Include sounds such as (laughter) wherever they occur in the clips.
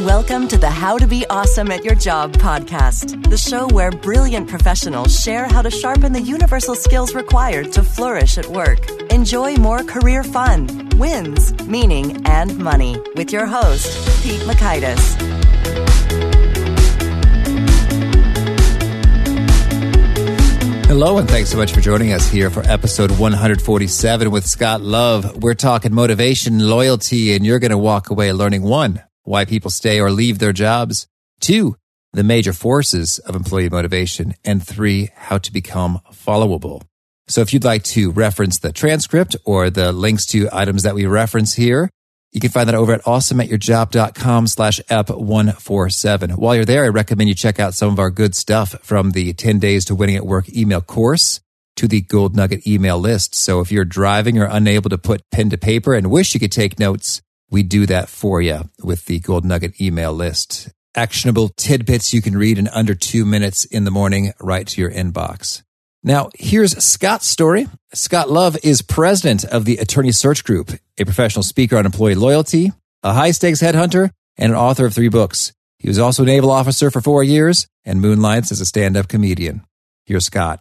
Welcome to the How to Be Awesome at Your Job podcast, the show where brilliant professionals share how to sharpen the universal skills required to flourish at work. Enjoy more career fun, wins, meaning, and money with your host, Pete Mockaitis. Hello, and thanks so much for joining us here for episode 147 with Scott Love. We're talking motivation, loyalty, and you're going to walk away learning one, why people stay or leave their jobs, two, the major forces of employee motivation, and three, how to become followable. So if you'd like to reference the transcript or the links to items that we reference here, you can find that over at awesomeatyourjob.com slash ep147. While you're there, I recommend you check out some of our good stuff from the 10 days to winning at work email course to the gold nugget email list. So if you're driving or unable to put pen to paper and wish you could take notes, we do that for you with the gold nugget email list. Actionable tidbits you can read in under two minutes in the morning right to your inbox. Now, here's Scott's story. Scott Love is president of the Attorney Search Group, a professional speaker on employee loyalty, a high stakes headhunter, and an author of three books. He was also a naval officer for four years and moonlights as a stand up comedian. Here's Scott.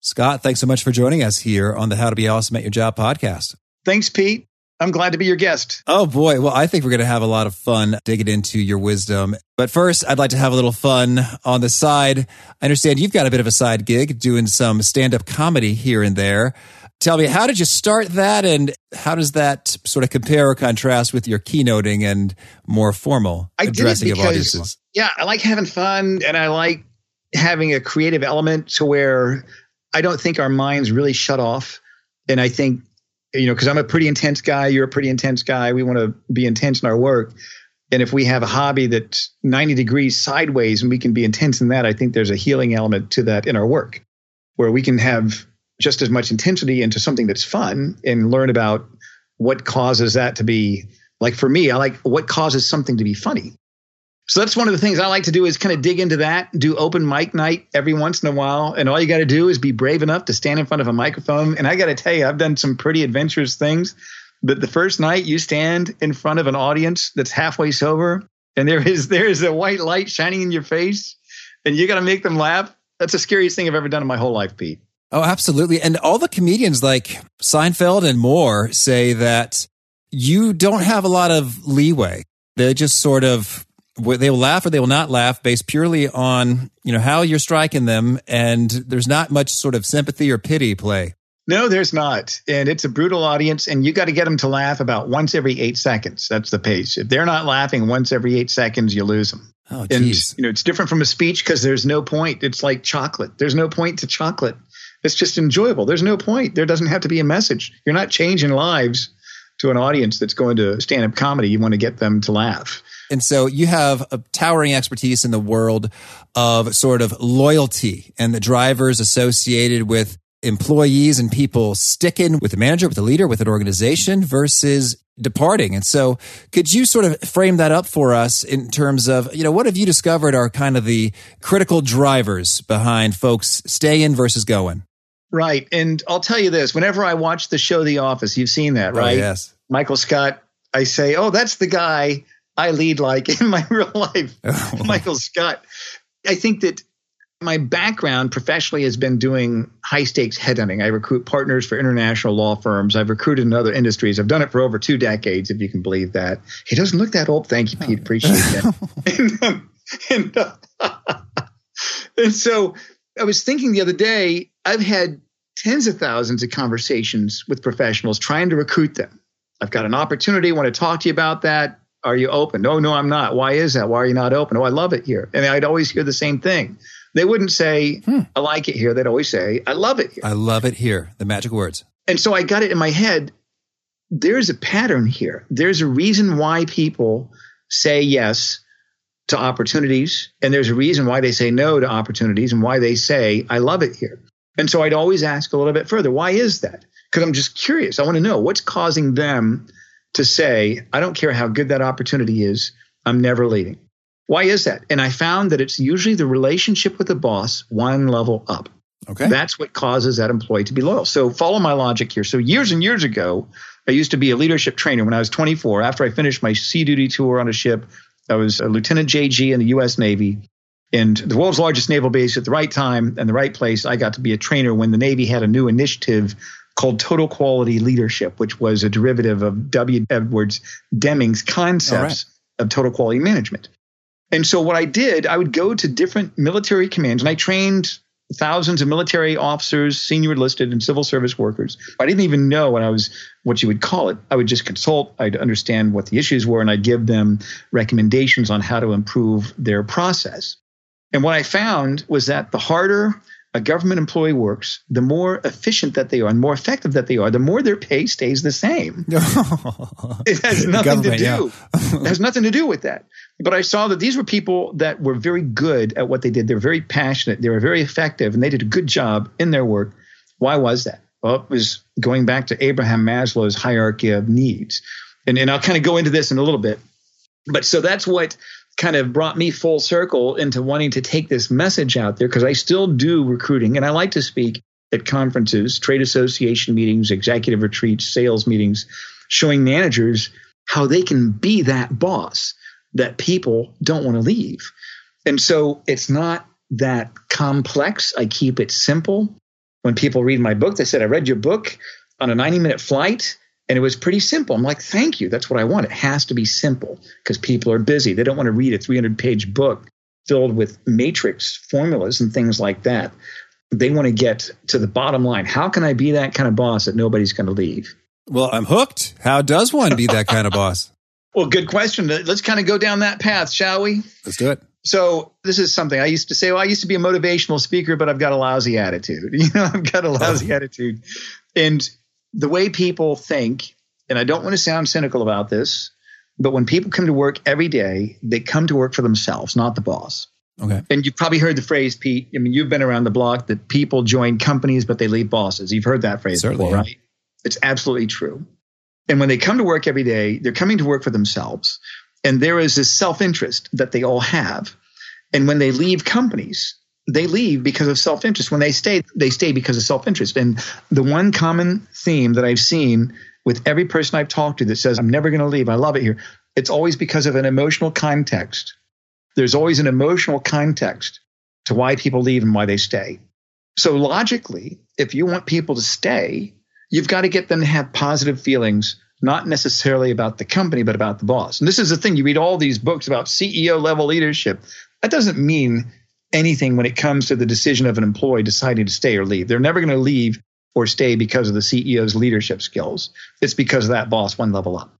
Scott, thanks so much for joining us here on the How to Be Awesome at Your Job podcast. Thanks, Pete. I'm glad to be your guest. Oh boy. Well, I think we're going to have a lot of fun digging into your wisdom. But first, I'd like to have a little fun on the side. I understand you've got a bit of a side gig doing some stand up comedy here and there. Tell me, how did you start that and how does that sort of compare or contrast with your keynoting and more formal I addressing it of audiences? Yeah, I like having fun and I like having a creative element to where I don't think our minds really shut off. And I think you know, because I'm a pretty intense guy, you're a pretty intense guy. We want to be intense in our work. And if we have a hobby that's 90 degrees sideways and we can be intense in that, I think there's a healing element to that in our work where we can have just as much intensity into something that's fun and learn about what causes that to be like for me, I like what causes something to be funny. So that's one of the things I like to do is kind of dig into that, do open mic night every once in a while. And all you got to do is be brave enough to stand in front of a microphone. And I got to tell you, I've done some pretty adventurous things. But the first night you stand in front of an audience that's halfway sober and there is there is a white light shining in your face and you got to make them laugh. That's the scariest thing I've ever done in my whole life, Pete. Oh, absolutely. And all the comedians like Seinfeld and more say that you don't have a lot of leeway. They just sort of they will laugh or they will not laugh based purely on you know how you're striking them and there's not much sort of sympathy or pity play. No there's not. And it's a brutal audience and you got to get them to laugh about once every eight seconds. That's the pace. If they're not laughing once every eight seconds you lose them oh, and you know it's different from a speech because there's no point. It's like chocolate. There's no point to chocolate. It's just enjoyable. There's no point. There doesn't have to be a message. You're not changing lives to an audience that's going to stand up comedy you want to get them to laugh and so you have a towering expertise in the world of sort of loyalty and the drivers associated with employees and people sticking with the manager, with the leader, with an organization versus departing. And so could you sort of frame that up for us in terms of, you know, what have you discovered are kind of the critical drivers behind folks staying versus going? Right. And I'll tell you this, whenever I watch the show The Office, you've seen that, oh, right? Oh, yes. Michael Scott, I say, "Oh, that's the guy I lead like in my (laughs) real life, (laughs) oh. Michael Scott. I think that my background professionally has been doing high stakes headhunting. I recruit partners for international law firms. I've recruited in other industries. I've done it for over two decades, if you can believe that. He doesn't look that old. Thank you, Pete. Appreciate that. and, (laughs) um, and, uh, and so I was thinking the other day, I've had tens of thousands of conversations with professionals trying to recruit them. I've got an opportunity, I want to talk to you about that are you open? No, no, I'm not. Why is that? Why are you not open? Oh, I love it here. And I'd always hear the same thing. They wouldn't say, hmm. I like it here. They'd always say, I love it here. I love it here. The magic words. And so I got it in my head. There's a pattern here. There's a reason why people say yes to opportunities. And there's a reason why they say no to opportunities and why they say, I love it here. And so I'd always ask a little bit further, why is that? Because I'm just curious. I want to know what's causing them to say, I don't care how good that opportunity is, I'm never leaving. Why is that? And I found that it's usually the relationship with the boss one level up. Okay. That's what causes that employee to be loyal. So follow my logic here. So years and years ago, I used to be a leadership trainer when I was 24. After I finished my sea duty tour on a ship, I was a Lieutenant JG in the U.S. Navy. And the world's largest naval base at the right time and the right place. I got to be a trainer when the Navy had a new initiative called Total Quality Leadership, which was a derivative of W. Edwards Deming's concepts right. of total quality management. And so what I did, I would go to different military commands and I trained thousands of military officers, senior enlisted and civil service workers. I didn't even know what I was what you would call it. I would just consult, I'd understand what the issues were and I'd give them recommendations on how to improve their process. And what I found was that the harder a government employee works, the more efficient that they are and more effective that they are, the more their pay stays the same. (laughs) it has nothing to do. Yeah. it has nothing to do with that. But I saw that these were people that were very good at what they did. They were very passionate. They were very effective, and they did a good job in their work. Why was that? Well, it was going back to Abraham Maslow's hierarchy of needs. And, and I'll kind of go into this in a little bit. But so that's what kind of brought me full circle into wanting to take this message out there because I still do recruiting and I like to speak at conferences, trade association meetings, executive retreats, sales meetings, showing managers how they can be that boss that people don't want to leave. And so it's not that complex. I keep it simple. When people read my book, they said, I read your book on a 90 minute flight and it was pretty simple. I'm like, thank you. That's what I want. It has to be simple because people are busy. They don't want to read a 300 page book filled with matrix formulas and things like that. They want to get to the bottom line. How can I be that kind of boss that nobody's going to leave? Well, I'm hooked. How does one be that kind of boss? (laughs) well, good question. Let's kind of go down that path, shall we? Let's do it. So this is something I used to say. Well, I used to be a motivational speaker, but I've got a lousy attitude. (laughs) You know, I've got a lousy oh. attitude, and the way people think, and I don't want to sound cynical about this, but when people come to work every day, they come to work for themselves, not the boss. Okay. And you've probably heard the phrase, Pete. I mean, you've been around the block that people join companies, but they leave bosses. You've heard that phrase Certainly, before, yeah. right? It's absolutely true. And when they come to work every day, they're coming to work for themselves. And there is this self interest that they all have. And when they leave companies, they leave because of self interest. When they stay, they stay because of self interest. And the one common theme that I've seen with every person I've talked to that says, I'm never going to leave, I love it here, it's always because of an emotional context. There's always an emotional context to why people leave and why they stay. So logically, if you want people to stay, you've got to get them to have positive feelings, not necessarily about the company, but about the boss. And this is the thing you read all these books about CEO level leadership. That doesn't mean anything when it comes to the decision of an employee deciding to stay or leave. They're never going to leave or stay because of the CEO's leadership skills. It's because of that boss one level up.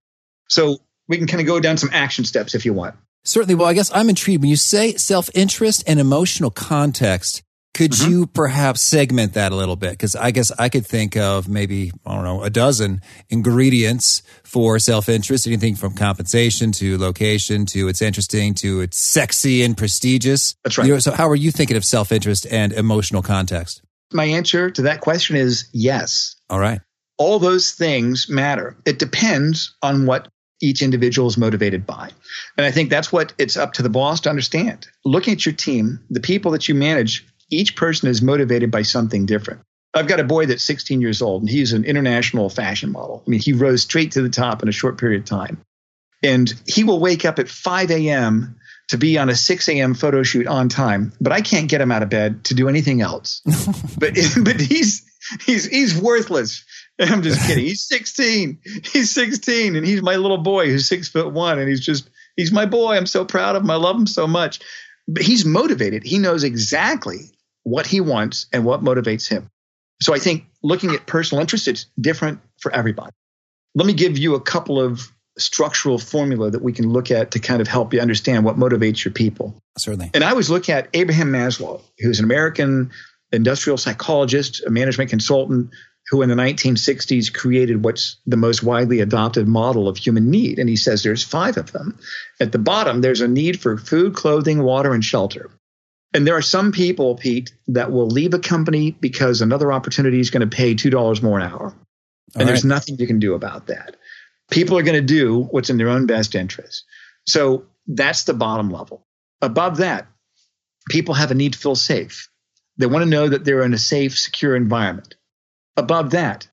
So we can kind of go down some action steps if you want. Certainly. Well, I guess I'm intrigued when you say self interest and emotional context. Could mm-hmm. you perhaps segment that a little bit? Because I guess I could think of maybe, I don't know, a dozen ingredients for self interest, anything from compensation to location to it's interesting to it's sexy and prestigious. That's right. You know, so, how are you thinking of self interest and emotional context? My answer to that question is yes. All right. All those things matter. It depends on what each individual is motivated by. And I think that's what it's up to the boss to understand. Looking at your team, the people that you manage each person is motivated by something different. I've got a boy that's 16 years old, and he's an international fashion model. I mean, he rose straight to the top in a short period of time. And he will wake up at 5 a.m. to be on a 6 a.m. photo shoot on time, but I can't get him out of bed to do anything else. (laughs) but (laughs) but he's he's he's worthless. I'm just (laughs) kidding. He's 16. He's 16, and he's my little boy who's six foot one, and he's just he's my boy. I'm so proud of him. I love him so much. But he's motivated. He knows exactly what he wants and what motivates him. So I think looking at personal interest, it's different for everybody. Let me give you a couple of structural formula that we can look at to kind of help you understand what motivates your people. Certainly. And I was looking at Abraham Maslow, who's an American industrial psychologist, a management consultant who in the 1960s created what's the most widely adopted model of human need. And he says there's five of them. At the bottom, there's a need for food, clothing, water, and shelter. And there are some people, Pete, that will leave a company because another opportunity is going to pay $2 more an hour. And right. there's nothing you can do about that. People are going to do what's in their own best interest. So that's the bottom level. Above that, people have a need to feel safe. They want to know that they're in a safe, secure environment. Above that,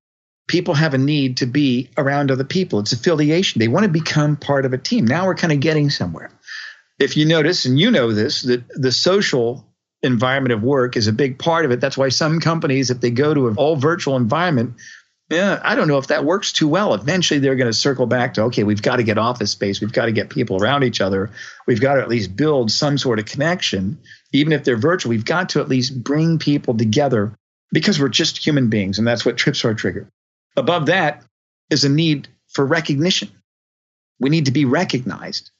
people have a need to be around other people. It's affiliation. They want to become part of a team. Now we're kind of getting somewhere. If you notice, and you know this, that the social environment of work is a big part of it. That's why some companies, if they go to an all virtual environment, yeah, I don't know if that works too well. Eventually, they're going to circle back to okay, we've got to get office space. We've got to get people around each other. We've got to at least build some sort of connection. Even if they're virtual, we've got to at least bring people together because we're just human beings, and that's what trips our trigger. Above that is a need for recognition. We need to be recognized.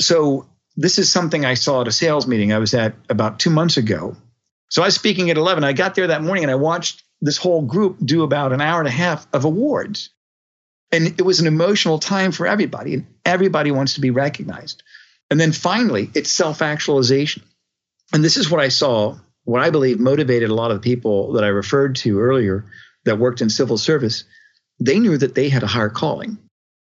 So, this is something I saw at a sales meeting I was at about two months ago. So, I was speaking at 11. I got there that morning and I watched this whole group do about an hour and a half of awards. And it was an emotional time for everybody, and everybody wants to be recognized. And then finally, it's self actualization. And this is what I saw, what I believe motivated a lot of the people that I referred to earlier that worked in civil service. They knew that they had a higher calling.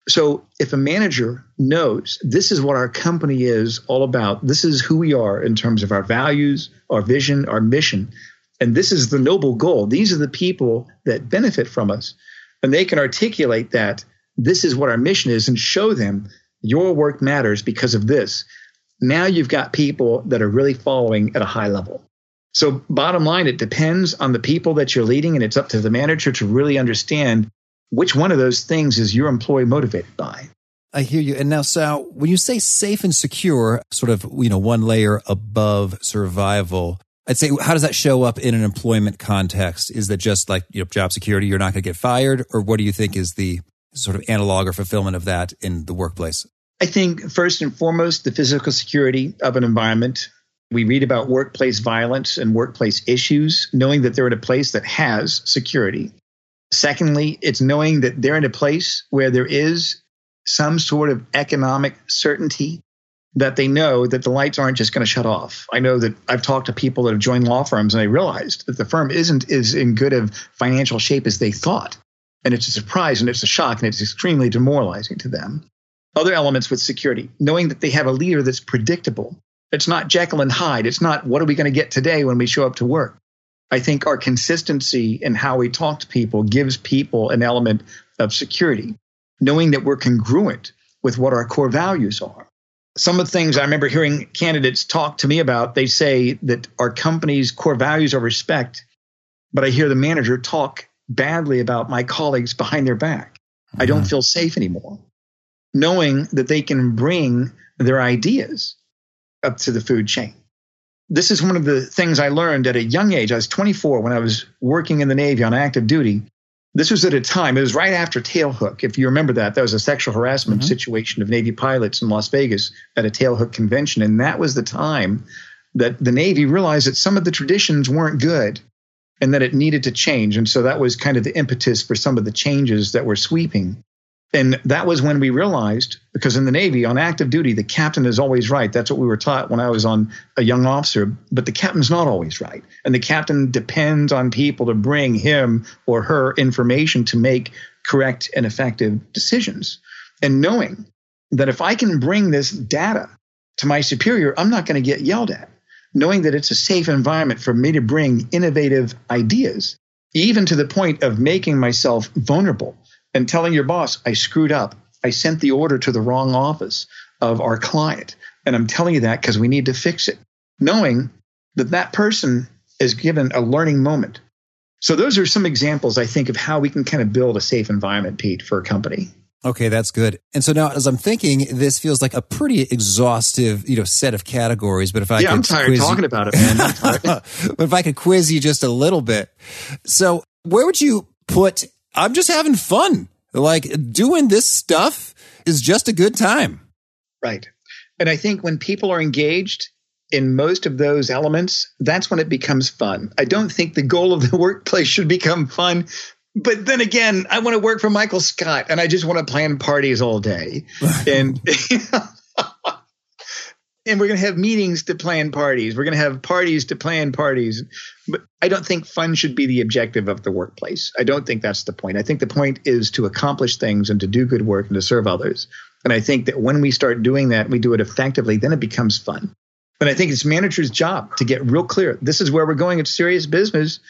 So if a manager knows this is what our company is all about, this is who we are in terms of our values, our vision, our mission, and this is the noble goal. These are the people that benefit from us. And they can articulate that this is what our mission is and show them your work matters because of this. Now you've got people that are really following at a high level. So, bottom line, it depends on the people that you're leading, and it's up to the manager to really understand which one of those things is your employee motivated by. I hear you. And now, Sal, when you say safe and secure, sort of, you know, one layer above survival, I'd say, how does that show up in an employment context? Is that just like you know, job security? You're not going to get fired, or what do you think is the sort of analog or fulfillment of that in the workplace? I think first and foremost, the physical security of an environment. We read about workplace violence and workplace issues, knowing that they're in a place that has security. Secondly, it's knowing that they're in a place where there is some sort of economic certainty that they know that the lights aren't just going to shut off. I know that I've talked to people that have joined law firms and they realized that the firm isn't as in good of financial shape as they thought. And it's a surprise and it's a shock and it's extremely demoralizing to them. Other elements with security, knowing that they have a leader that's predictable. It's not Jekyll and Hyde. It's not what are we going to get today when we show up to work. I think our consistency in how we talk to people gives people an element of security, knowing that we're congruent with what our core values are some of the things I remember hearing candidates talk to me about, they say that our company's core values are respect, but I hear the manager talk badly about my colleagues behind their back. Mm-hmm. I don't mm-hmm. feel safe anymore. Knowing that they can bring their ideas up to the food chain. This is one of the things I learned at a young age. I was 24 when I was working in the Navy on active duty. This was at a time, it was right after Tailhook. If you remember that, that was a sexual harassment mm-hmm. situation of Navy pilots in Las Vegas at a Tailhook convention. And that was the time that the Navy realized that some of the traditions weren't good and that it needed to change. And so that was kind of the impetus for some of the changes that were sweeping. And that was when we realized, because in the Navy, on active duty, the captain is always right. That's what we were taught when I was on a young officer. But the captain's not always right. And the captain depends on people to bring him or her information to make correct and effective decisions. And knowing that if I can bring this data to my superior, I'm not going to get yelled at. Knowing that it's a safe environment for me to bring innovative ideas, even to the point of making myself vulnerable and telling your boss, I screwed up. I sent the order to the wrong office of our client. And I'm telling you that because we need to fix it, knowing that that person is given a learning moment. So, those are some examples, I think, of how we can kind of build a safe environment, Pete, for a company. Okay, that's good. And so now, as I'm thinking, this feels like a pretty exhaustive, you know, set of categories. But if I yeah, I'm tired talking you, about it, man. (laughs) but if I could quiz you just a little bit, so where would you put I'm just having fun. Like doing this stuff is just a good time. Right. And I think when people are engaged in most of those elements, that's when it becomes fun. I don't think the goal of the (laughs) workplace should become fun. But then again, I want to work for Michael Scott and I just want to plan parties all day. (laughs) and (laughs) and we're going to have meetings to plan parties. We're going to have parties to plan parties. But I don't think fun should be the objective of the workplace. I don't think that's the point. I think the point is to accomplish things and to do good work and to serve others. And I think that when we start doing that, we do it effectively, then it becomes fun. And I think it's manager's job to get real clear. This is where we're going. It's serious business.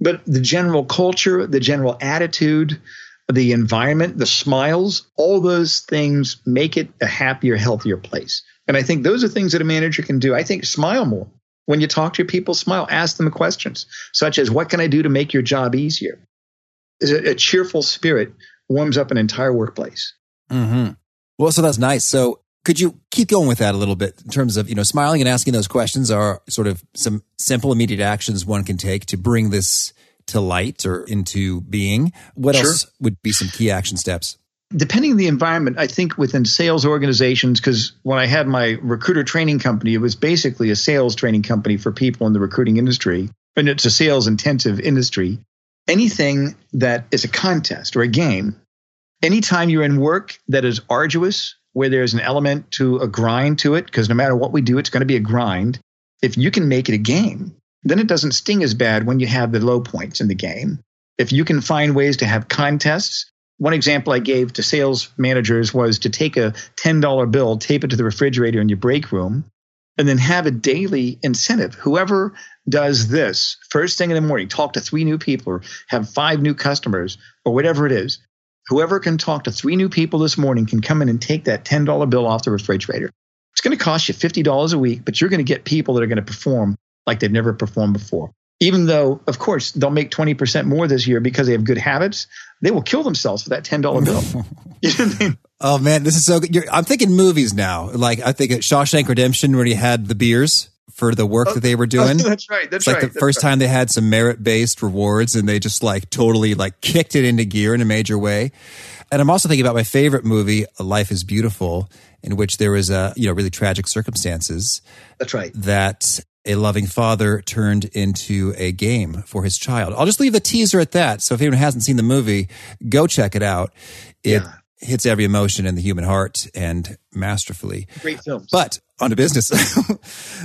But the general culture, the general attitude, the environment, the smiles, all those things make it a happier, healthier place. And I think those are things that a manager can do. I think smile more. When you talk to your people, smile, ask them questions such as, What can I do to make your job easier? A, a cheerful spirit warms up an entire workplace. Mm-hmm. Well, so that's nice. So could you keep going with that a little bit in terms of, you know, smiling and asking those questions are sort of some simple, immediate actions one can take to bring this to light or into being? What sure. else would be some key action steps? Depending on the environment, I think within sales organizations, because when I had my recruiter training company, it was basically a sales training company for people in the recruiting industry. And it's a sales intensive industry. Anything that is a contest or a game, anytime you're in work that is arduous, where there's an element to a grind to it, because no matter what we do, it's going to be a grind. If you can make it a game, then it doesn't sting as bad when you have the low points in the game. If you can find ways to have contests, one example I gave to sales managers was to take a $10 bill, tape it to the refrigerator in your break room, and then have a daily incentive. Whoever does this first thing in the morning, talk to three new people or have five new customers or whatever it is, whoever can talk to three new people this morning can come in and take that $10 bill off the refrigerator. It's going to cost you $50 a week, but you're going to get people that are going to perform like they've never performed before. Even though, of course, they'll make 20% more this year because they have good habits, they will kill themselves for that $10 bill. (laughs) you know I mean? Oh man, this is so good. You're, I'm thinking movies now. Like I think Shawshank Redemption where he had the beers for the work oh, that they were oh, (laughs) doing. Oh, that's right. That's right. it's like right, the first right. time they had some merit based rewards and they just like totally like kicked it into gear in a major way. And I'm also thinking about my favorite movie, Life is Beautiful, in which there was a, you know, really tragic circumstances. That's right. That a loving father turned into a game for his child. I'll just leave the teaser at that. So if anyone hasn't seen the movie, go check it out. It yeah. hits every emotion in the human heart and masterfully. Great films. But on to business.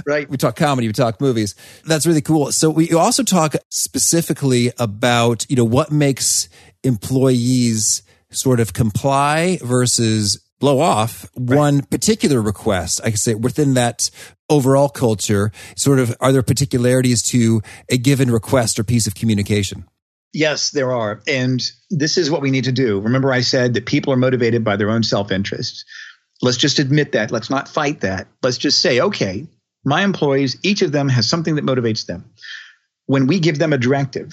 (laughs) right. We talk comedy, we talk movies. That's really cool. So we also talk specifically about, you know, what makes employees sort of comply versus blow off right. one particular request. I could say within that overall culture, sort of, are there particularities to a given request or piece of communication? Yes, there are. And this is what we need to do. Remember, I said that people are motivated by their own self interest. Let's just admit that. Let's not fight that. Let's just say, okay, my employees, each of them has something that motivates them. When we give them a directive,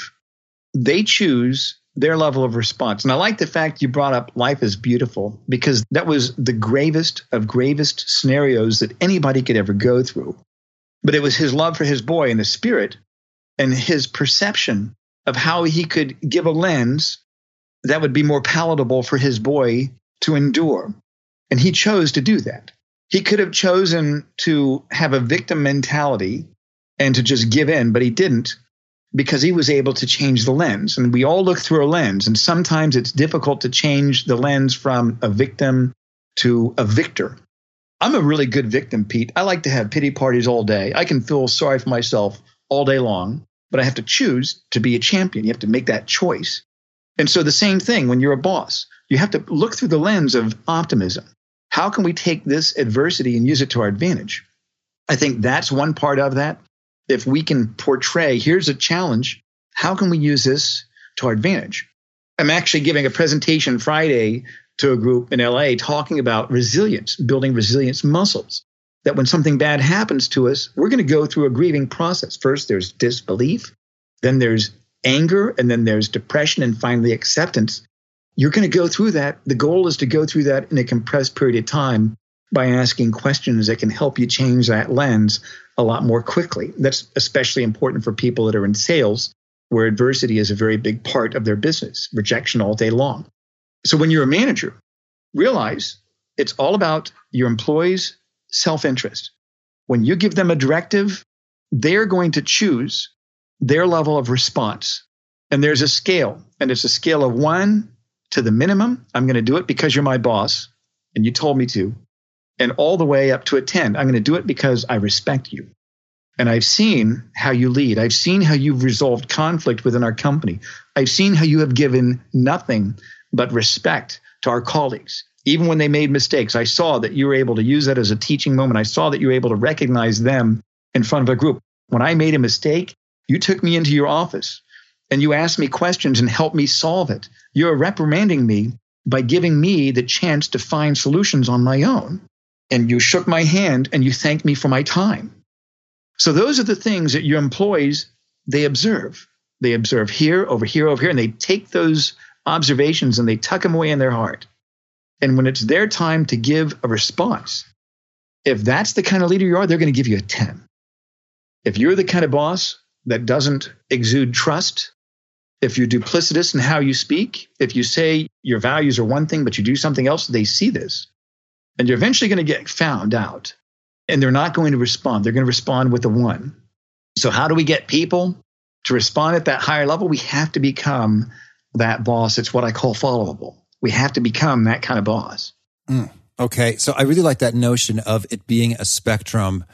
they choose their level of response. And I like the fact you brought up life is beautiful because that was the gravest of gravest scenarios that anybody could ever go through. But it was his love for his boy and the spirit and his perception of how he could give a lens that would be more palatable for his boy to endure. And he chose to do that. He could have chosen to have a victim mentality and to just give in, but he didn't because he was able to change the lens. And we all look through a lens, and sometimes it's difficult to change the lens from a victim to a victor. I'm a really good victim, Pete. I like to have pity parties all day. I can feel sorry for myself all day long, but I have to choose to be a champion. You have to make that choice. And so the same thing when you're a boss, you have to look through the lens of optimism. How can we take this adversity and use it to our advantage? I think that's one part of that if we can portray here's a challenge, how can we use this to our advantage? I'm actually giving a presentation Friday to a group in LA talking about resilience, building resilience muscles. That when something bad happens to us, we're going to go through a grieving process. First, there's disbelief, then there's anger, and then there's depression, and finally acceptance. You're going to go through that. The goal is to go through that in a compressed period of time by asking questions that can help you change that lens a lot more quickly. That's especially important for people that are in sales, where adversity is a very big part of their business, rejection all day long. So when you're a manager, realize it's all about your employees' self interest. When you give them a directive, they're going to choose their level of response. And there's a scale, and it's a scale of one to the minimum. I'm going to do it because you're my boss and you told me to and all the way up to a 10. I'm going to do it because I respect you. And I've seen how you lead. I've seen how you've resolved conflict within our company. I've seen how you have given nothing but respect to our colleagues. Even when they made mistakes, I saw that you were able to use that as a teaching moment. I saw that you were able to recognize them in front of a group. When I made a mistake, you took me into your office and you asked me questions and helped me solve it. You're reprimanding me by giving me the chance to find solutions on my own. And you shook my hand and you thanked me for my time. So those are the things that your employees they observe. They observe here, over here, over here, and they take those observations and they tuck them away in their heart. And when it's their time to give a response, if that's the kind of leader you are, they're going to give you a 10. If you're the kind of boss that doesn't exude trust, if you're duplicitous in how you speak, if you say your values are one thing, but you do something else, they see this. And you're eventually going to get found out. And they're not going to respond. They're going to respond with a one. So, how do we get people to respond at that higher level? We have to become that boss. It's what I call followable. We have to become that kind of boss. Mm, okay. So, I really like that notion of it being a spectrum.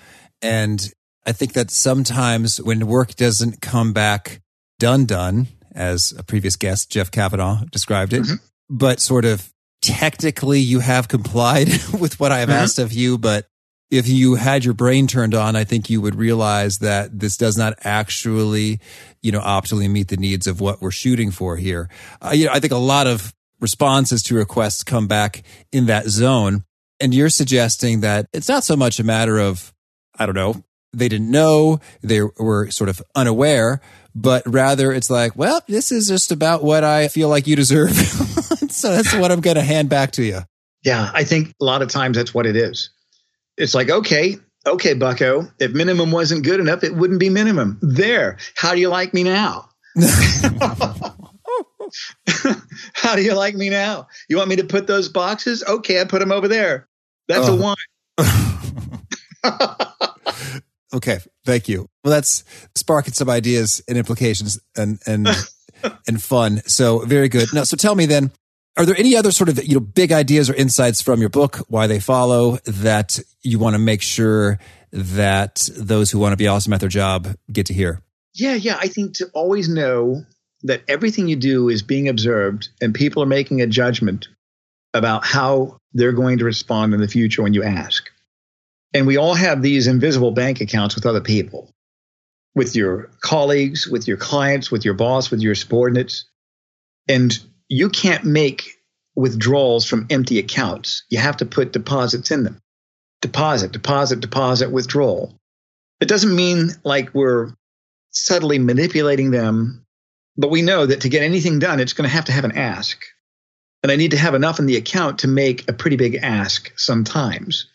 And I think that sometimes when work doesn't come back done, done, as a previous guest, Jeff Kavanaugh, described it, mm-hmm. but sort of technically you have complied (laughs) with what I have mm-hmm. asked of you, but if you had your brain turned on, I think you would realize that this does not actually, you know, optimally meet the needs of what we're shooting for here. Uh, you know, I think a lot of responses to requests come back in that zone. And you're suggesting that it's not so much a matter of, I don't know, they didn't know, they were sort of unaware, but rather it's like, well, this is just about what I feel like you deserve. (laughs) (laughs) so that's what I'm going to hand back to you. Yeah, I think a lot of times that's what it is it's like, okay, okay, Bucko, if minimum wasn't good enough, it wouldn't be minimum. There. How do you like me now? (laughs) How do you like me now? You want me to put those boxes? Okay, I put them over there. That's oh. a one. (laughs) okay, thank you. Well, that's sparking some ideas and implications and and and fun. So very good. Now, so tell me then, are there any other sort of you know big ideas or insights from your book, why they follow, that you want to make sure that those who want to be awesome at their job get to hear? Yeah, yeah. I think to always know that everything you do is being observed and people are making a judgment about how they're going to respond in the future when you ask. And we all have these invisible bank accounts with other people, with your colleagues, with your clients, with your boss, with your subordinates. And you can't make withdrawals from empty accounts. You have to put deposits in them. Deposit, deposit, deposit, withdrawal. It doesn't mean like we're subtly manipulating them, but we know that to get anything done, it's going to have to have an ask. And I need to have enough in the account to make a pretty big ask sometimes.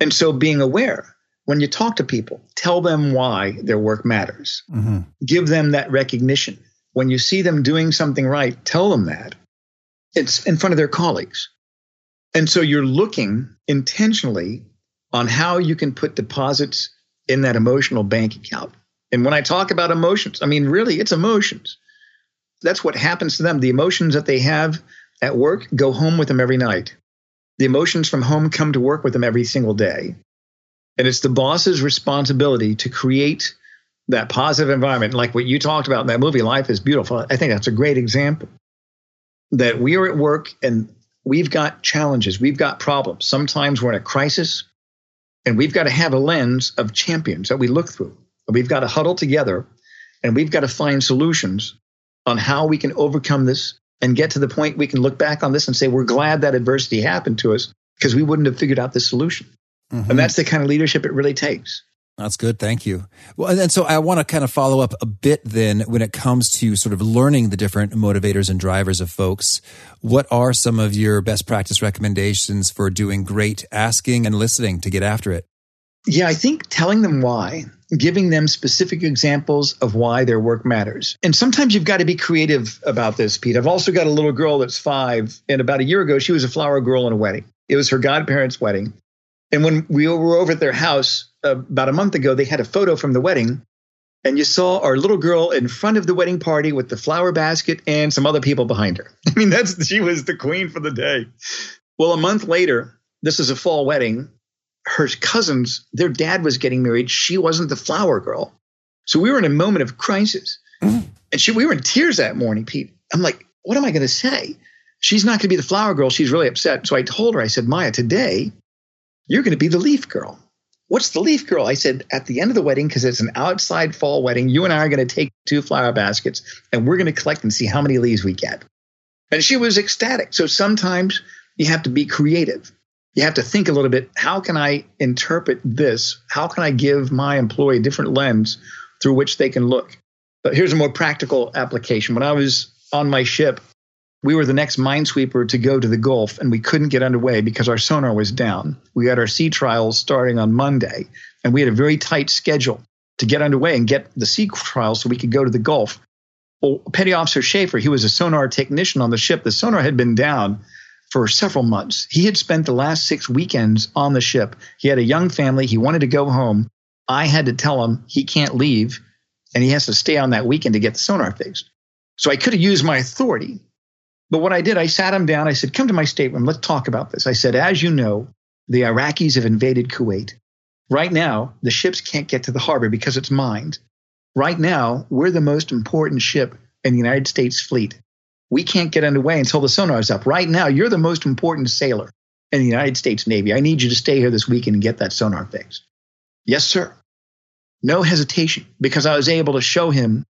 And so being aware when you talk to people, tell them why their work matters. Mm-hmm. Give them that recognition when you see them doing something right, tell them that. It's in front of their colleagues. And so you're looking intentionally on how you can put deposits in that emotional bank account. And when I talk about emotions, I mean, really, it's emotions. That's what happens to them. The emotions that they have at work go home with them every night. The emotions from home come to work with them every single day. And it's the boss's responsibility to create that positive environment, like what you talked about in that movie, Life is Beautiful. I think that's a great example. That we are at work and we've got challenges, we've got problems. Sometimes we're in a crisis, and we've got to have a lens of champions that we look through. We've got to huddle together and we've got to find solutions on how we can overcome this and get to the point we can look back on this and say, we're glad that adversity happened to us because we wouldn't have figured out this solution. Mm-hmm. And that's the kind of leadership it really takes. That's good. Thank you. Well, and so I want to kind of follow up a bit then when it comes to sort of learning the different motivators and drivers of folks. What are some of your best practice recommendations for doing great asking and listening to get after it? Yeah, I think telling them why, giving them specific examples of why their work matters. And sometimes you've got to be creative about this, Pete. I've also got a little girl that's five, and about a year ago, she was a flower girl in a wedding. It was her godparents' wedding. And when we were over at their house, about a month ago, they had a photo from the wedding, and you saw our little girl in front of the wedding party with the flower basket and some other people behind her. (laughs) I mean, that's she was the queen for the day. Well, a month later, this is a fall wedding. Her cousins, their dad was getting married. She wasn't the flower girl. So we were in a moment of crisis. Mm. And she, we were in tears that morning, Pete. I'm like, what am I going to say? She's not going to be the flower girl. She's really upset. So I told her, I said, Maya, today you're going to be the leaf girl What's the leaf girl? I said, At the end of the wedding, because it's an outside fall wedding, you and I are going to take two flower baskets and we're going to collect and see how many leaves we get. And she was ecstatic. So sometimes you have to be creative. You have to think a little bit how can I interpret this? How can I give my employee a different lens through which they can look? But here's a more practical application. When I was on my ship, we were the next minesweeper to go to the Gulf, and we couldn't get underway because our sonar was down. We had our sea trials starting on Monday, and we had a very tight schedule to get underway and get the sea trials so we could go to the Gulf. Well, Petty Officer Schaefer, he was a sonar technician on the ship. The sonar had been down for several months. He had spent the last six weekends on the ship. He had a young family. He wanted to go home. I had to tell him he can't leave and he has to stay on that weekend to get the sonar fixed. So I could have used my authority but what I did, I sat him down. I said, Come to my stateroom. Let's talk about this. I said, As you know, the Iraqis have invaded Kuwait. Right now, the ships can't get to the harbor because it's mined. Right now, we're the most important ship in the United States fleet. We can't get underway until the sonar is up. Right now, you're the most important sailor in the United States Navy. I need you to stay here this weekend and get that sonar fixed. Yes, sir. No hesitation, because I was able to show him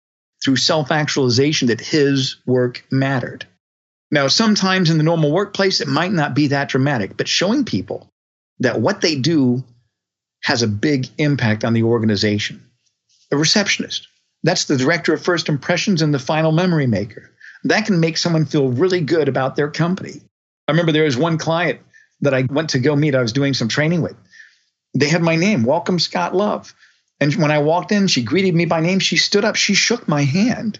through self actualization that his work mattered. Now, sometimes in the normal workplace, it might not be that dramatic, but showing people that what they do has a big impact on the organization. A receptionist, that's the director of first impressions and the final memory maker. That can make someone feel really good about their company. I remember there was one client that I went to go meet, I was doing some training with. They had my name, Welcome Scott Love. And when I walked in, she greeted me by name. She stood up, she shook my hand,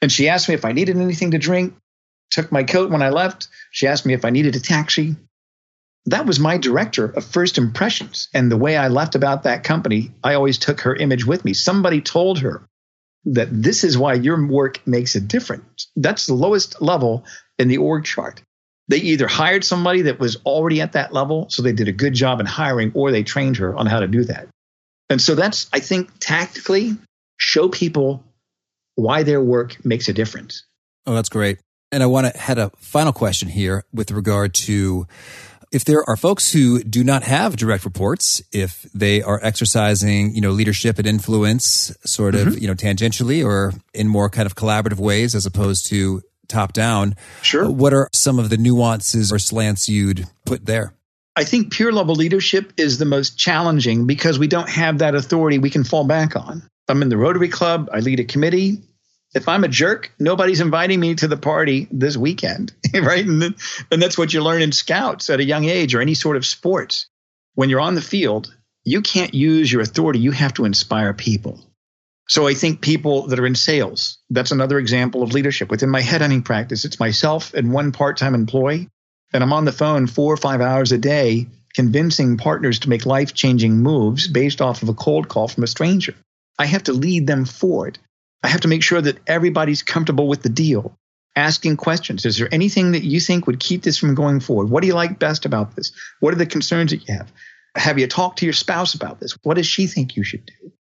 and she asked me if I needed anything to drink took my coat when I left. She asked me if I needed a taxi. That was my director of first impressions. And the way I left about that company, I always took her image with me. Somebody told her that this is why your work makes a difference. That's the lowest level in the org chart. They either hired somebody that was already at that level, so they did a good job in hiring, or they trained her on how to do that. And so that's, I think, tactically show people why their work makes a difference. Oh, that's great. And I want to had a final question here with regard to if there are folks who do not have direct reports, if they are exercising, you know, leadership and influence sort of, mm-hmm. you know, tangentially or in more kind of collaborative ways as opposed to top down. Sure. What are some of the nuances or slants you'd put there? I think peer level leadership is the most challenging because we don't have that authority we can fall back on. I'm in the Rotary Club. I lead a committee if I'm a jerk, nobody's inviting me to the party this weekend, (laughs) right? And, and that's what you learn in scouts at a young age or any sort of sports. When you're on the field, you can't use your authority. You have to inspire people. So I think people that are in sales, that's another example of leadership. Within my headhunting practice, it's myself and one part-time employee, and I'm on the phone four or five hours a day convincing partners to make life-changing moves based off of a cold call from a stranger. I have to lead them forward. I have to make sure that everybody's comfortable with the deal. Asking questions. Is there anything that you think would keep this from going forward? What do you like best about this? What are the concerns that you have? Have you talked to your spouse about this? What does she think you should do?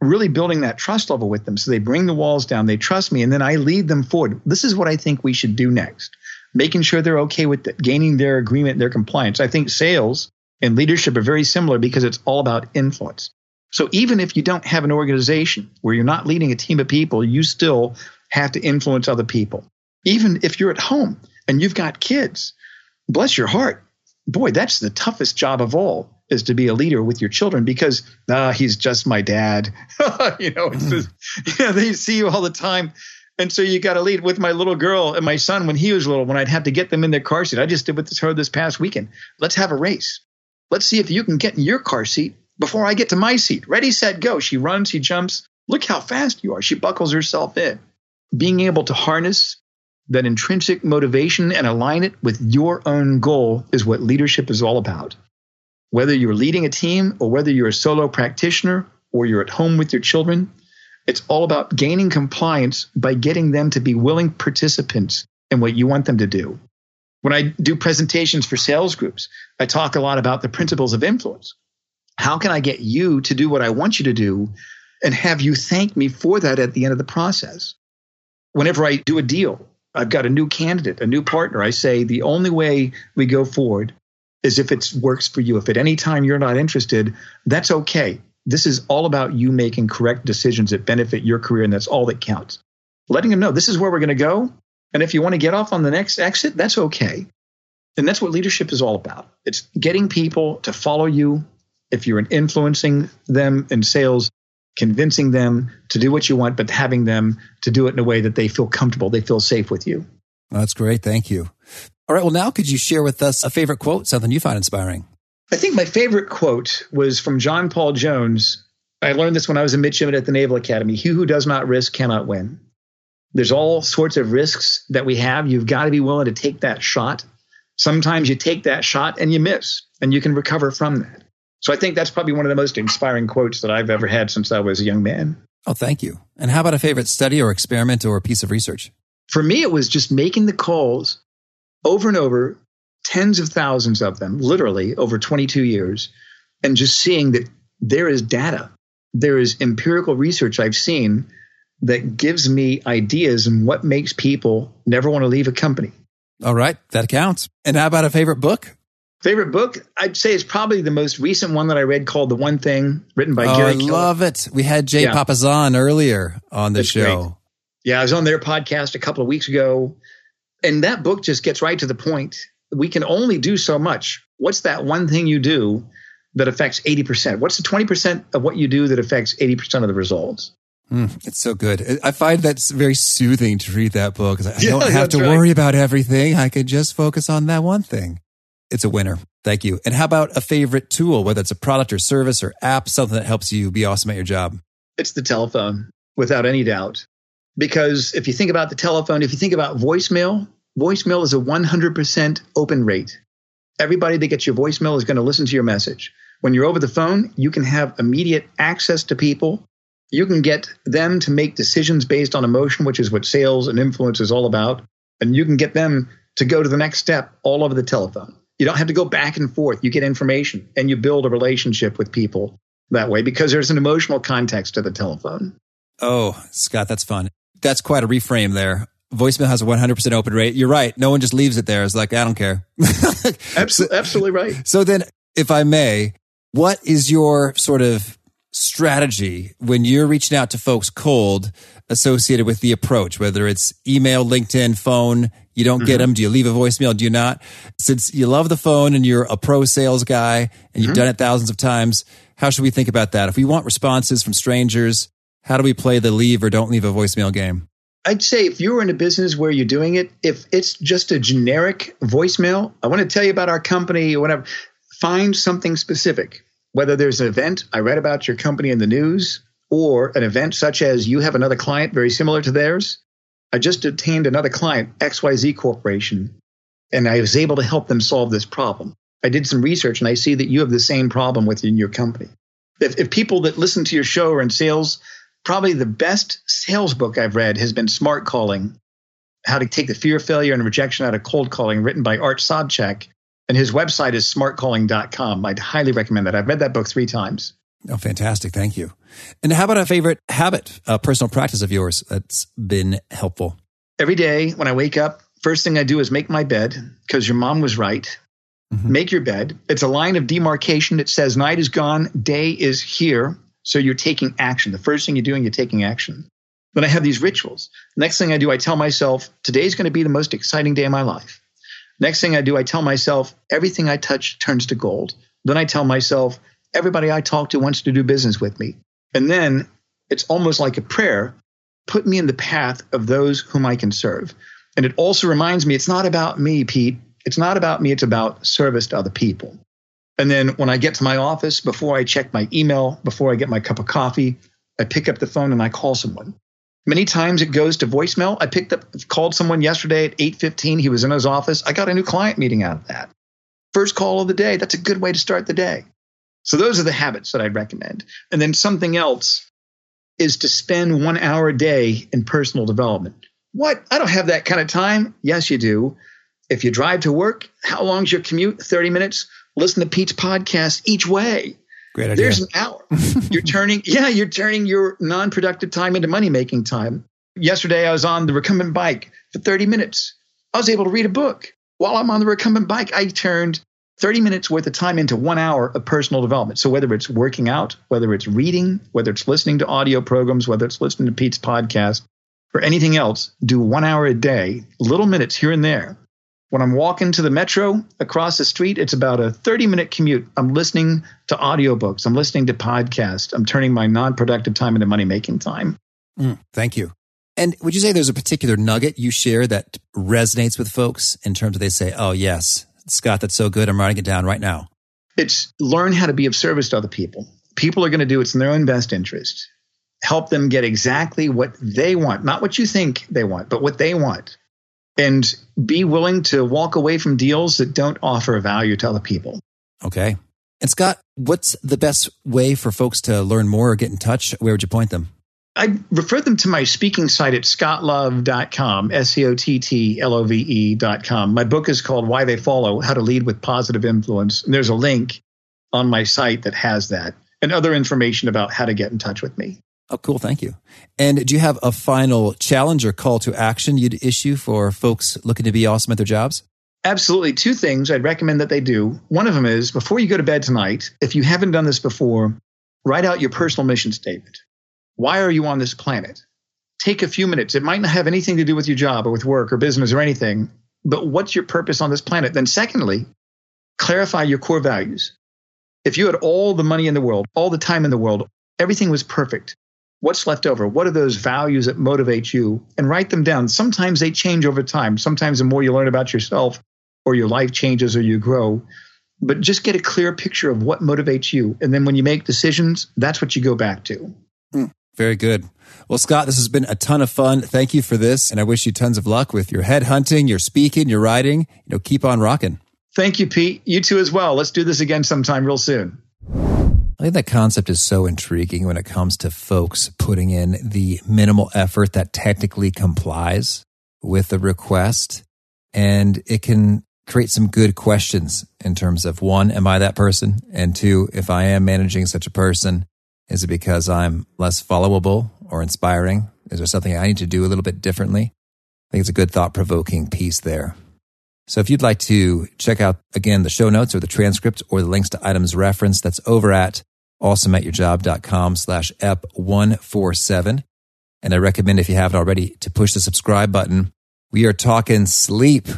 Really building that trust level with them so they bring the walls down, they trust me, and then I lead them forward. This is what I think we should do next. Making sure they're okay with it, gaining their agreement, their compliance. I think sales and leadership are very similar because it's all about influence. So even if you don't have an organization where you're not leading a team of people, you still have to influence other people. Even if you're at home and you've got kids, bless your heart. Boy, that's the toughest job of all is to be a leader with your children because ah, he's just my dad. (laughs) you know, it's just, (laughs) they see you all the time. And so you got to lead with my little girl and my son when he was little, when I'd have to get them in their car seat. I just did with her this past weekend. Let's have a race. Let's see if you can get in your car seat before I get to my seat. Ready, set, go. She runs, she jumps. Look how fast you are. She buckles herself in. Being able to harness that intrinsic motivation and align it with your own goal is what leadership is all about. Whether you're leading a team or whether you're a solo practitioner or you're at home with your children, it's all about gaining compliance by getting them to be willing participants in what you want them to do. When I do presentations for sales groups, I talk a lot about the principles of influence. How can I get you to do what I want you to do and have you thank me for that at the end of the process? Whenever I do a deal, I've got a new candidate, a new partner. I say the only way we go forward is if it works for you. If at any time you're not interested, that's okay. This is all about you making correct decisions that benefit your career, and that's all that counts. Letting them know this is where we're going to go. And if you want to get off on the next exit, that's okay. And that's what leadership is all about. It's getting people to follow you. If you're influencing them in sales, convincing them to do what you want, but having them to do it in a way that they feel comfortable, they feel safe with you. That's great. Thank you. All right. Well, now could you share with us a favorite quote, something you find inspiring? I think my favorite quote was from John Paul Jones. I learned this when I was a midshipman at the Naval Academy. He who does not risk cannot win. There's all sorts of risks that we have. You've got to be willing to take that shot. Sometimes you take that shot and you miss, and you can recover from that. So I think that's probably one of the most inspiring quotes that I've ever had since I was a young man. Oh, thank you. And how about a favorite study or experiment or a piece of research? For me, it was just making the calls over and over, tens of thousands of them, literally over 22 years, and just seeing that there is data, there is empirical research I've seen that gives me ideas and what makes people never want to leave a company. All right, that counts. And how about a favorite book? Favorite book? I'd say it's probably the most recent one that I read called The One Thing, written by oh, Gary. I Keller. love it. We had Jay yeah. Papasan earlier on the That's show. Great. Yeah, I was on their podcast a couple of weeks ago, and that book just gets right to the point. We can only do so much. What's that one thing you do that affects 80%? What's the 20% of what you do that affects 80% of the results? Mm, it's so good. I find that's very soothing to read that book I (laughs) Yeah, don't have to right. worry about everything. I can just focus on that one thing. It's a winner. Thank you. And how about a favorite tool, whether it's a product or service or app, something that helps you be awesome at your job? It's the telephone, without any doubt. Because if you think about the telephone, if you think about voicemail, voicemail is a 100% open rate. Everybody that gets your voicemail is going to listen to your message. When you're over the phone, you can have immediate access to people. You can get them to make decisions based on emotion, which is what sales and influence is all about. And you can get them to go to the next step all over the telephone. You don't have to go back and forth. You get information and you build a relationship with people that way because there's an emotional context to the telephone. Oh, Scott, that's fun. That's quite a reframe there. Voicemail has a 100% open rate. You're right. No one just leaves it there. It's like, I don't care. (laughs) Absolutely, absolutely right. So then, if I may, what is your sort of strategy when you're reaching out to folks cold associated with the approach, whether it's email, LinkedIn, phone, you don't get mm-hmm. them. Do you leave a voicemail? Do you not? Since you love the phone and you're a pro sales guy and you've mm-hmm. done it thousands of times, how should we think about that? If we want responses from strangers, how do we play the leave or don't leave a voicemail game? I'd say if you're in a business where you're doing it, if it's just a generic voicemail, I want to tell you about our company or whatever. Find something specific, whether there's an event I read about your company in the news or an event such as you have another client very similar to theirs. I just obtained another client, XYZ Corporation, and I was able to help them solve this problem. I did some research and I see that you have the same problem within your company. If, if people that listen to your show are in sales, probably the best sales book I've read has been Smart Calling How to Take the Fear of Failure and Rejection Out of Cold Calling, written by Art Sobczak. And his website is smartcalling.com. I'd highly recommend that. I've read that book three times. Oh, fantastic. Thank you. And how about a favorite habit, a personal practice of yours that's been helpful? Every day when I wake up, first thing I do is make my bed because your mom was right. Mm-hmm. Make your bed. It's a line of demarcation. It says night is gone, day is here. So you're taking action. The first thing you're doing, you're taking action. Then I have these rituals. Next thing I do, I tell myself, today's going to be the most exciting day of my life. Next thing I do, I tell myself, everything I touch turns to gold. Then I tell myself, everybody I talk to wants to do business with me. And then it's almost like a prayer put me in the path of those whom I can serve. And it also reminds me it's not about me, Pete. It's not about me, it's about service to other people. And then when I get to my office, before I check my email, before I get my cup of coffee, I pick up the phone and I call someone. Many times it goes to voicemail. I picked up, called someone yesterday at 8:15. He was in his office. I got a new client meeting out of that. First call of the day. That's a good way to start the day. So those are the habits that I'd recommend. And then something else is to spend one hour a day in personal development. What? I don't have that kind of time. Yes, you do. If you drive to work, how long's your commute? 30 minutes. Listen to Pete's podcast each way. Great idea. There's an hour. (laughs) you're turning, yeah, you're turning your non productive time into money making time. Yesterday, I was on the recumbent bike for 30 minutes. I was able to read a book. While I'm on the recumbent bike, I turned 30 minutes worth of time into one hour of personal development. So whether it's working out, whether it's reading, whether it's listening to audio programs, whether it's listening to Pete's podcast, or anything else, do one hour a day, little minutes here and there. When I'm walking to the metro across the street, it's about a 30 minute commute. I'm listening to audiobooks. I'm listening to podcasts. I'm turning my non productive time into money making time. Mm, thank you. And would you say there's a particular nugget you share that resonates with folks in terms of they say, oh, yes, Scott, that's so good. I'm writing it down right now. It's learn how to be of service to other people. People are going to do what's in their own best interest. Help them get exactly what they want, not what you think they want, but what they want. And be willing to walk away from deals that don't offer value to other people. Okay. And Scott, what's the best way for folks to learn more or get in touch? Where would you point them? I refer them to my speaking site at scottlove.com, S C O T T L O V E.com. My book is called Why They Follow How to Lead with Positive Influence. And there's a link on my site that has that and other information about how to get in touch with me. Oh, cool. Thank you. And do you have a final challenge or call to action you'd issue for folks looking to be awesome at their jobs? Absolutely. Two things I'd recommend that they do. One of them is before you go to bed tonight, if you haven't done this before, write out your personal mission statement. Why are you on this planet? Take a few minutes. It might not have anything to do with your job or with work or business or anything, but what's your purpose on this planet? Then, secondly, clarify your core values. If you had all the money in the world, all the time in the world, everything was perfect, what's left over? What are those values that motivate you? And write them down. Sometimes they change over time. Sometimes the more you learn about yourself or your life changes or you grow, but just get a clear picture of what motivates you. And then when you make decisions, that's what you go back to. Mm. Very good. Well, Scott, this has been a ton of fun. Thank you for this. And I wish you tons of luck with your head hunting, your speaking, your writing. You know, keep on rocking. Thank you, Pete. You too as well. Let's do this again sometime real soon. I think that concept is so intriguing when it comes to folks putting in the minimal effort that technically complies with the request. And it can create some good questions in terms of one, am I that person? And two, if I am managing such a person, is it because I'm less followable or inspiring? Is there something I need to do a little bit differently? I think it's a good thought provoking piece there. So if you'd like to check out again the show notes or the transcript or the links to items referenced, that's over at awesomeatyourjob.com slash ep147. And I recommend if you haven't already to push the subscribe button. We are talking sleep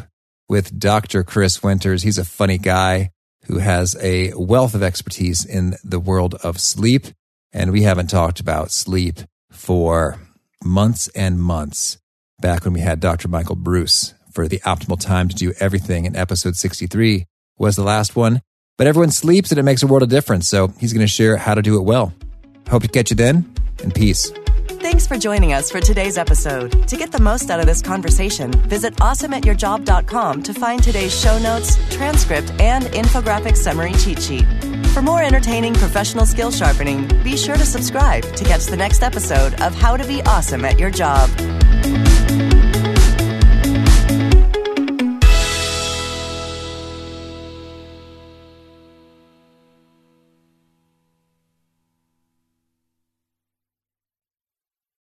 with Dr. Chris Winters. He's a funny guy who has a wealth of expertise in the world of sleep. And we haven't talked about sleep for months and months back when we had Dr. Michael Breus for the optimal time to do everything in episode 63 was the last one. But everyone sleeps and it makes a world of difference. So he's going to share how to do it well. Hope to catch you then and peace. Thanks for joining us for today's episode. To get the most out of this conversation, visit awesomeatyourjob.com to find today's show notes, transcript, and infographic summary cheat sheet. For more entertaining professional skill sharpening, be sure to subscribe to catch the next episode of How to Be Awesome at Your Job.